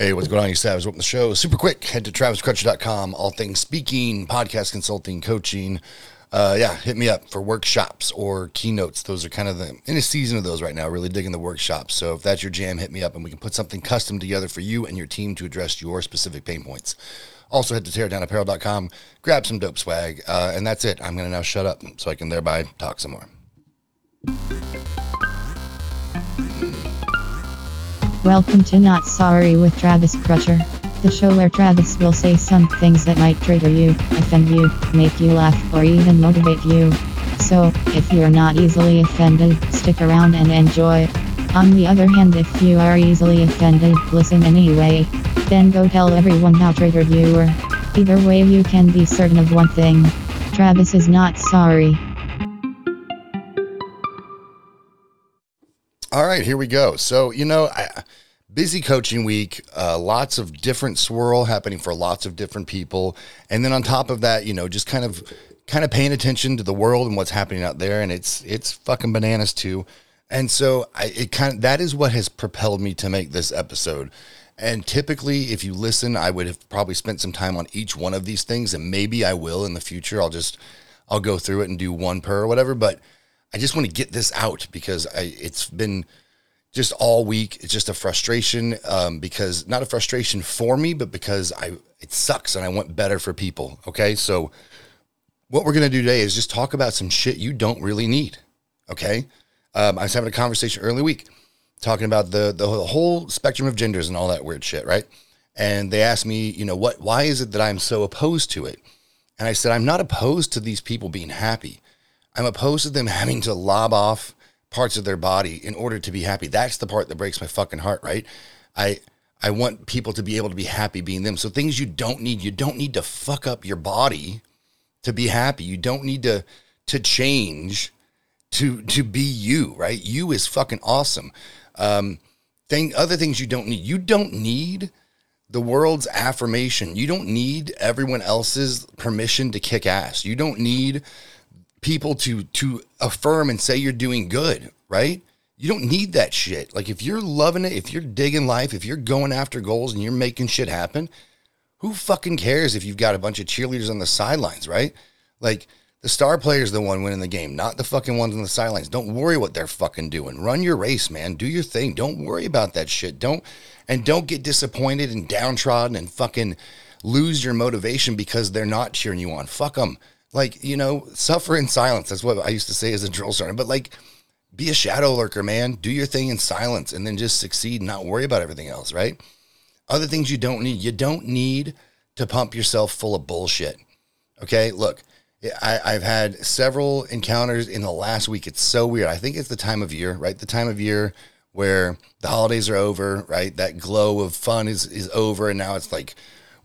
Hey, what's going on, you savage? Welcome to the show. Super quick, head to traviscrutcher.com. All things speaking, podcast consulting, coaching. Uh, yeah, hit me up for workshops or keynotes. Those are kind of the in a season of those right now. Really digging the workshops. So if that's your jam, hit me up and we can put something custom together for you and your team to address your specific pain points. Also, head to teardownapparel.com, grab some dope swag, uh, and that's it. I'm to now shut up so I can thereby talk some more. Welcome to Not Sorry with Travis Crutcher, the show where Travis will say some things that might trigger you, offend you, make you laugh, or even motivate you. So, if you're not easily offended, stick around and enjoy. On the other hand, if you are easily offended, listen anyway. Then go tell everyone how triggered you were. Either way, you can be certain of one thing Travis is not sorry. All right, here we go. So, you know, I, busy coaching week, uh, lots of different swirl happening for lots of different people. And then on top of that, you know, just kind of kind of paying attention to the world and what's happening out there and it's it's fucking bananas too. And so I it kind of that is what has propelled me to make this episode. And typically if you listen, I would have probably spent some time on each one of these things and maybe I will in the future. I'll just I'll go through it and do one per or whatever, but I just want to get this out because I, it's been just all week. It's just a frustration um, because not a frustration for me, but because I it sucks and I want better for people. Okay, so what we're gonna do today is just talk about some shit you don't really need. Okay, um, I was having a conversation early week talking about the the whole spectrum of genders and all that weird shit, right? And they asked me, you know, what why is it that I'm so opposed to it? And I said, I'm not opposed to these people being happy. I'm opposed to them having to lob off parts of their body in order to be happy. That's the part that breaks my fucking heart, right? I I want people to be able to be happy being them. So things you don't need, you don't need to fuck up your body to be happy. You don't need to to change to to be you, right? You is fucking awesome. Um thing other things you don't need. You don't need the world's affirmation. You don't need everyone else's permission to kick ass. You don't need people to to affirm and say you're doing good, right? You don't need that shit. Like if you're loving it, if you're digging life, if you're going after goals and you're making shit happen, who fucking cares if you've got a bunch of cheerleaders on the sidelines, right? Like the star player's the one winning the game, not the fucking ones on the sidelines. Don't worry what they're fucking doing. Run your race, man. Do your thing. Don't worry about that shit. Don't and don't get disappointed and downtrodden and fucking lose your motivation because they're not cheering you on. Fuck them like you know suffer in silence. That's what i used to say as a drill sergeant. But like be a shadow lurker man. Do your thing in silence and then just succeed and not worry about everything else right? Other things you don't need. You don't need to pump yourself full of bullshit okay? Look I, i've had several encounters in the last week. It's so weird. I think it's the time of year right? The time of year where the holidays are over right? That glow of fun is is over and now it's like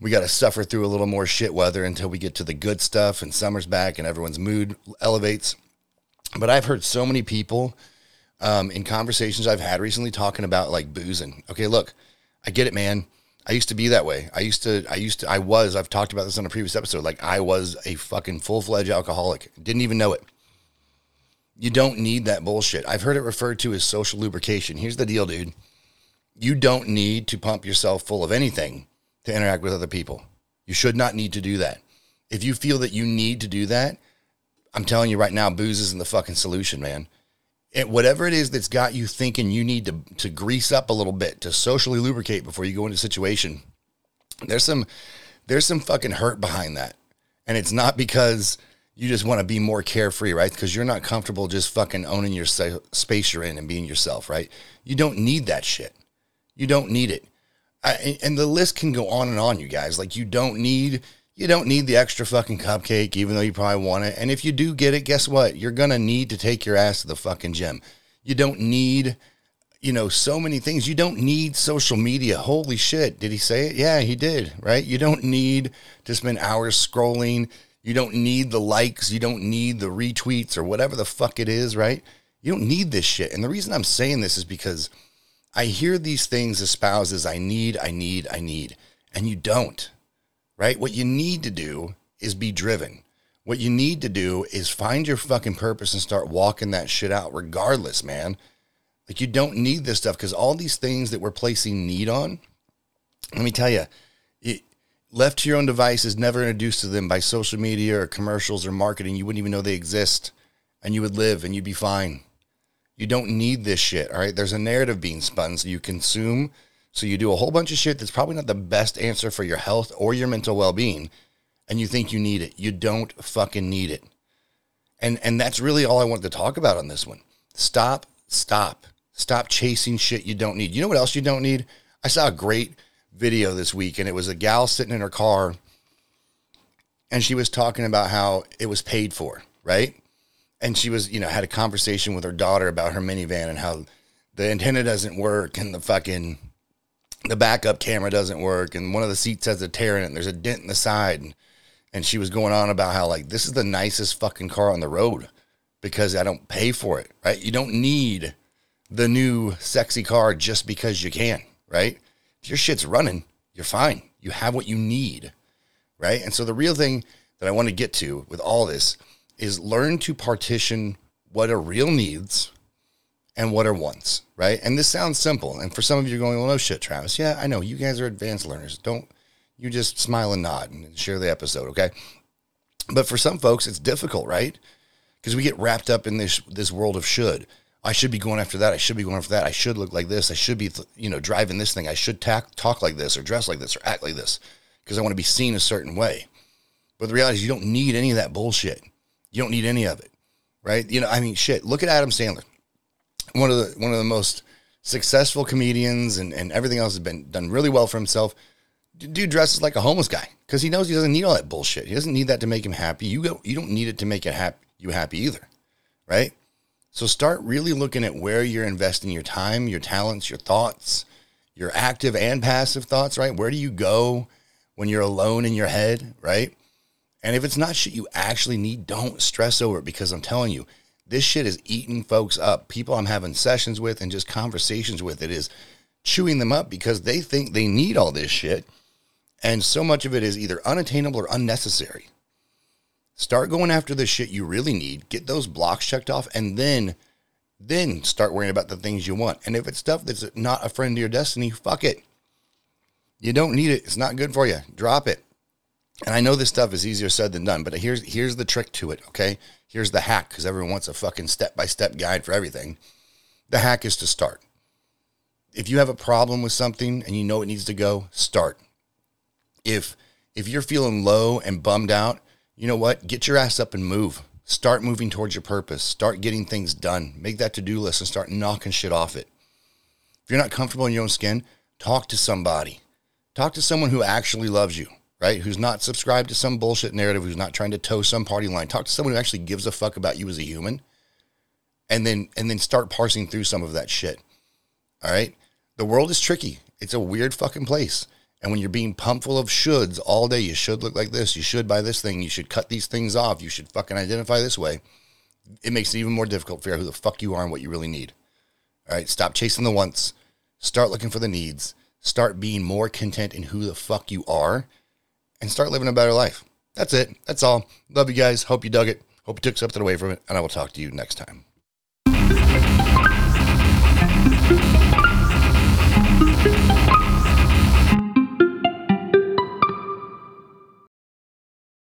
we got to suffer through a little more shit weather until we get to the good stuff and summer's back and everyone's mood elevates. But I've heard so many people um, in conversations I've had recently talking about like boozing. Okay, look, I get it, man. I used to be that way. I used to, I used to, I was, I've talked about this on a previous episode. Like I was a fucking full fledged alcoholic. Didn't even know it. You don't need that bullshit. I've heard it referred to as social lubrication. Here's the deal, dude. You don't need to pump yourself full of anything to interact with other people. You should not need to do that. If you feel that you need to do that, I'm telling you right now, booze isn't the fucking solution, man. It, whatever it is that's got you thinking you need to to grease up a little bit to socially lubricate before you go into a situation, there's some there's some fucking hurt behind that, and it's not because you just want to be more carefree, right? Because you're not comfortable just fucking owning your space you're in and being yourself, right? You don't need that shit. You don't need it. And the list can go on and on, you guys. Like you don't need you don't need the extra fucking cupcake, even though you probably want it. And if you do get it, guess what? You're gonna need to take your ass to the fucking gym. You don't need, you know, so many things. You don't need social media. Holy shit. Did he say it? Yeah, he did, right? You don't need to spend hours scrolling. You don't need the likes. You don't need the retweets or whatever the fuck it is, right? You don't need this shit. And the reason I'm saying this is because I hear these things as I need, I need, I need, and you don't, right? What you need to do is be driven. What you need to do is find your fucking purpose and start walking that shit out, regardless, man. Like, you don't need this stuff because all these things that we're placing need on, let me tell you, it, left to your own devices, never introduced to them by social media or commercials or marketing, you wouldn't even know they exist and you would live and you'd be fine. You don't need this shit, all right? There's a narrative being spun so you consume, so you do a whole bunch of shit that's probably not the best answer for your health or your mental well-being and you think you need it. You don't fucking need it. And and that's really all I wanted to talk about on this one. Stop, stop. Stop chasing shit you don't need. You know what else you don't need? I saw a great video this week and it was a gal sitting in her car and she was talking about how it was paid for, right? And she was, you know, had a conversation with her daughter about her minivan and how the antenna doesn't work and the fucking the backup camera doesn't work and one of the seats has a tear in it and there's a dent in the side and, and she was going on about how like this is the nicest fucking car on the road because I don't pay for it, right? You don't need the new sexy car just because you can, right? If your shit's running, you're fine. You have what you need, right? And so the real thing that I want to get to with all this is learn to partition what are real needs and what are wants, right? And this sounds simple. And for some of you going, well, no shit, Travis. Yeah, I know you guys are advanced learners. Don't you just smile and nod and share the episode, okay? But for some folks, it's difficult, right? Because we get wrapped up in this this world of should. I should be going after that. I should be going after that. I should look like this. I should be, you know, driving this thing. I should talk, talk like this or dress like this or act like this because I want to be seen a certain way. But the reality is, you don't need any of that bullshit. You don't need any of it, right? You know, I mean, shit. Look at Adam Sandler, one of the one of the most successful comedians, and and everything else has been done really well for himself. Dude dresses like a homeless guy because he knows he doesn't need all that bullshit. He doesn't need that to make him happy. You go, you don't need it to make it happy, you happy either, right? So start really looking at where you're investing your time, your talents, your thoughts, your active and passive thoughts, right? Where do you go when you're alone in your head, right? And if it's not shit you actually need, don't stress over it because I'm telling you, this shit is eating folks up. People I'm having sessions with and just conversations with, it is chewing them up because they think they need all this shit. And so much of it is either unattainable or unnecessary. Start going after the shit you really need, get those blocks checked off, and then then start worrying about the things you want. And if it's stuff that's not a friend to your destiny, fuck it. You don't need it. It's not good for you. Drop it. And I know this stuff is easier said than done, but here's here's the trick to it, okay? Here's the hack because everyone wants a fucking step-by-step guide for everything. The hack is to start. If you have a problem with something and you know it needs to go, start. If if you're feeling low and bummed out, you know what? Get your ass up and move. Start moving towards your purpose. Start getting things done. Make that to do list and start knocking shit off it. If you're not comfortable in your own skin, talk to somebody. Talk to someone who actually loves you, right? Who's not subscribed to some bullshit narrative, who's not trying to toe some party line. Talk to someone who actually gives a fuck about you as a human. And then and then start parsing through some of that shit. All right? The world is tricky. It's a weird fucking place. And when you're being pumped full of shoulds all day, you should look like this, you should buy this thing, you should cut these things off, you should fucking identify this way. It makes it even more difficult to figure out who the fuck you are and what you really need. All right, stop chasing the wants, start looking for the needs, start being more content in who the fuck you are, and start living a better life. That's it. That's all. Love you guys. Hope you dug it. Hope you took something away from it, and I will talk to you next time.